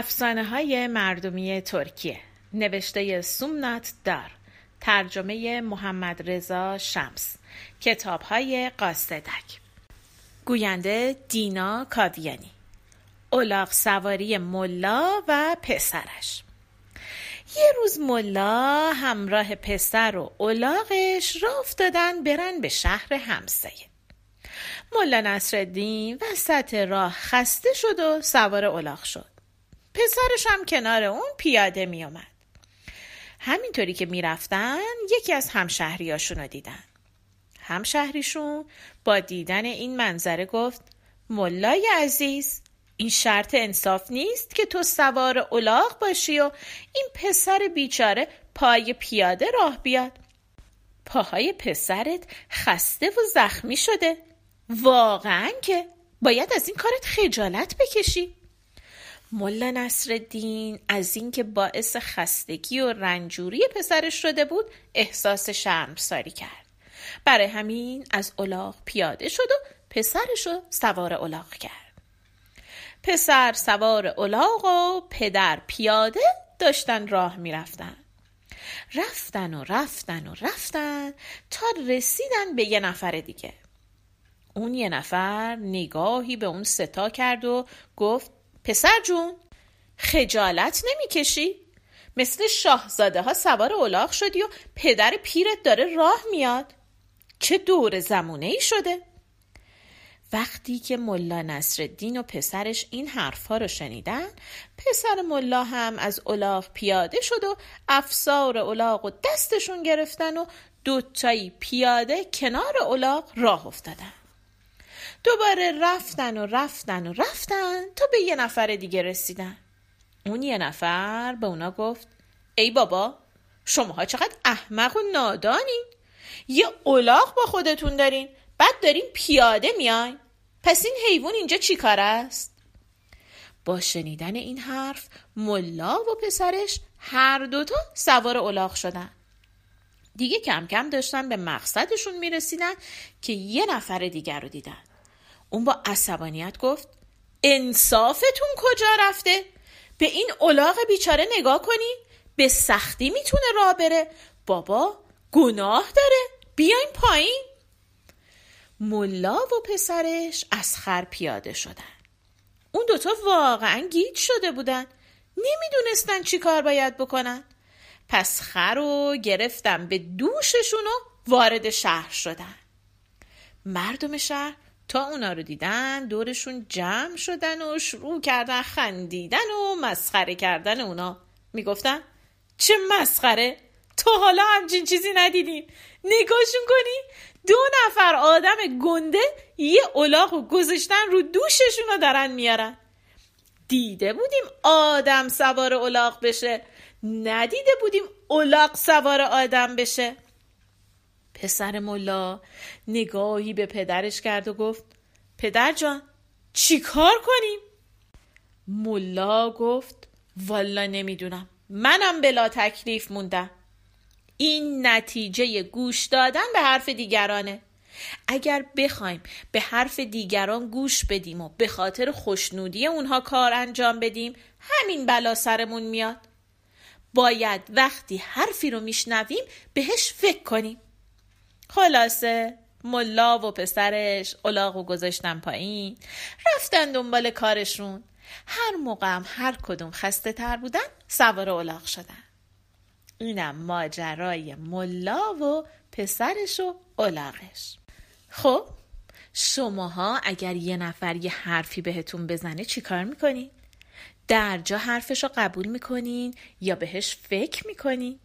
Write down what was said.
افسانه های مردمی ترکیه. نوشته سومنات دار. ترجمه محمد رضا شمس. کتاب های قاصدک. گوینده دینا کاویانی اولاغ سواری ملا و پسرش. یه روز ملا همراه پسر و اولاغش را افتادن برن به شهر همسایه. ملا نصرالدین وسط راه خسته شد و سوار اولاغ شد. پسرش هم کنار اون پیاده می اومد. همینطوری که می‌رفتن یکی از همشهریاشون رو دیدن. همشهریشون با دیدن این منظره گفت ملای عزیز این شرط انصاف نیست که تو سوار اولاغ باشی و این پسر بیچاره پای پیاده راه بیاد. پاهای پسرت خسته و زخمی شده. واقعا که باید از این کارت خجالت بکشی. ملا نصرالدین از اینکه باعث خستگی و رنجوری پسرش شده بود احساس شرمساری کرد. برای همین از الاغ پیاده شد و پسرش رو سوار الاغ کرد. پسر سوار الاغ و پدر پیاده داشتن راه می‌رفتن. رفتن و رفتن و رفتن تا رسیدن به یه نفر دیگه. اون یه نفر نگاهی به اون ستا کرد و گفت پسر جون خجالت نمی‌کشی؟ مثل شاهزاده ها سوار اولاغ شدی و پدر پیرت داره راه میاد چه دور زمونه ای شده؟ وقتی که ملا نصرالدین و پسرش این حرفها رو شنیدن پسر ملا هم از اولاغ پیاده شد و افسار اولاغ و دستشون گرفتن و دوتایی پیاده کنار اولاغ راه افتادن دوباره رفتن و رفتن و رفتن تا به یه نفر دیگه رسیدن. اون یه نفر به اونا گفت ای بابا شماها چقدر احمق و نادانین یه اولاغ با خودتون دارین بعد دارین پیاده میاین. پس این حیوان اینجا چی کار است؟ با شنیدن این حرف ملا و پسرش هر دوتا سوار اولاغ شدن. دیگه کم کم داشتن به مقصدشون می‌رسیدن که یه نفر دیگر رو دیدن. اون با عصبانیت گفت انصافتون کجا رفته؟ به این اولاغ بیچاره نگاه کنی؟ به سختی می‌تونه راه بره. بابا گناه داره. بیاین پایین. ملا و پسرش از خر پیاده شدن. اون دوتا واقعا گیج شده بودن. نمی‌دونستن چی کار باید بکنن. پس خر رو گرفتم به دوششون و وارد شهر شدن. مردم شهر تا اونا رو دیدن دورشون جمع شدن و شروع کردن خندیدن و مسخره کردن اونا. می‌گفتن چه مسخره؟ تو حالا همچین چیزی ندیدیم نگاهشون کنی دو نفر آدم گنده یه اولاغ و گذاشتن رو دوششون رو دارن میارن. دیده بودیم آدم سوار اولاغ بشه. ندیده بودیم اولاغ سوار آدم بشه. پسر ملا نگاهی به پدرش کرد و گفت پدر جان چی کار کنیم؟ ملا گفت والا نمی‌دونم. منم بلا تکلیف موندم. این نتیجه گوش دادن به حرف دیگرانه. اگر بخوایم به حرف دیگران گوش بدیم و به خاطر خوشنودی اونها کار انجام بدیم همین بلا سرمون میاد. باید وقتی حرفی رو میشنویم بهش فکر کنیم. خلاصه ملا و پسرش الاغ و گذاشتن پایین رفتن دنبال کارشون هر موقع هم هر کدوم خسته تر بودن سوار الاغ شدن اینم ماجرای ملا و پسرش و الاغش خب شماها اگر یه نفر یه حرفی بهتون بزنه چی کار می‌کنین؟ در جا حرفش رو قبول می‌کنین یا بهش فکر می‌کنین؟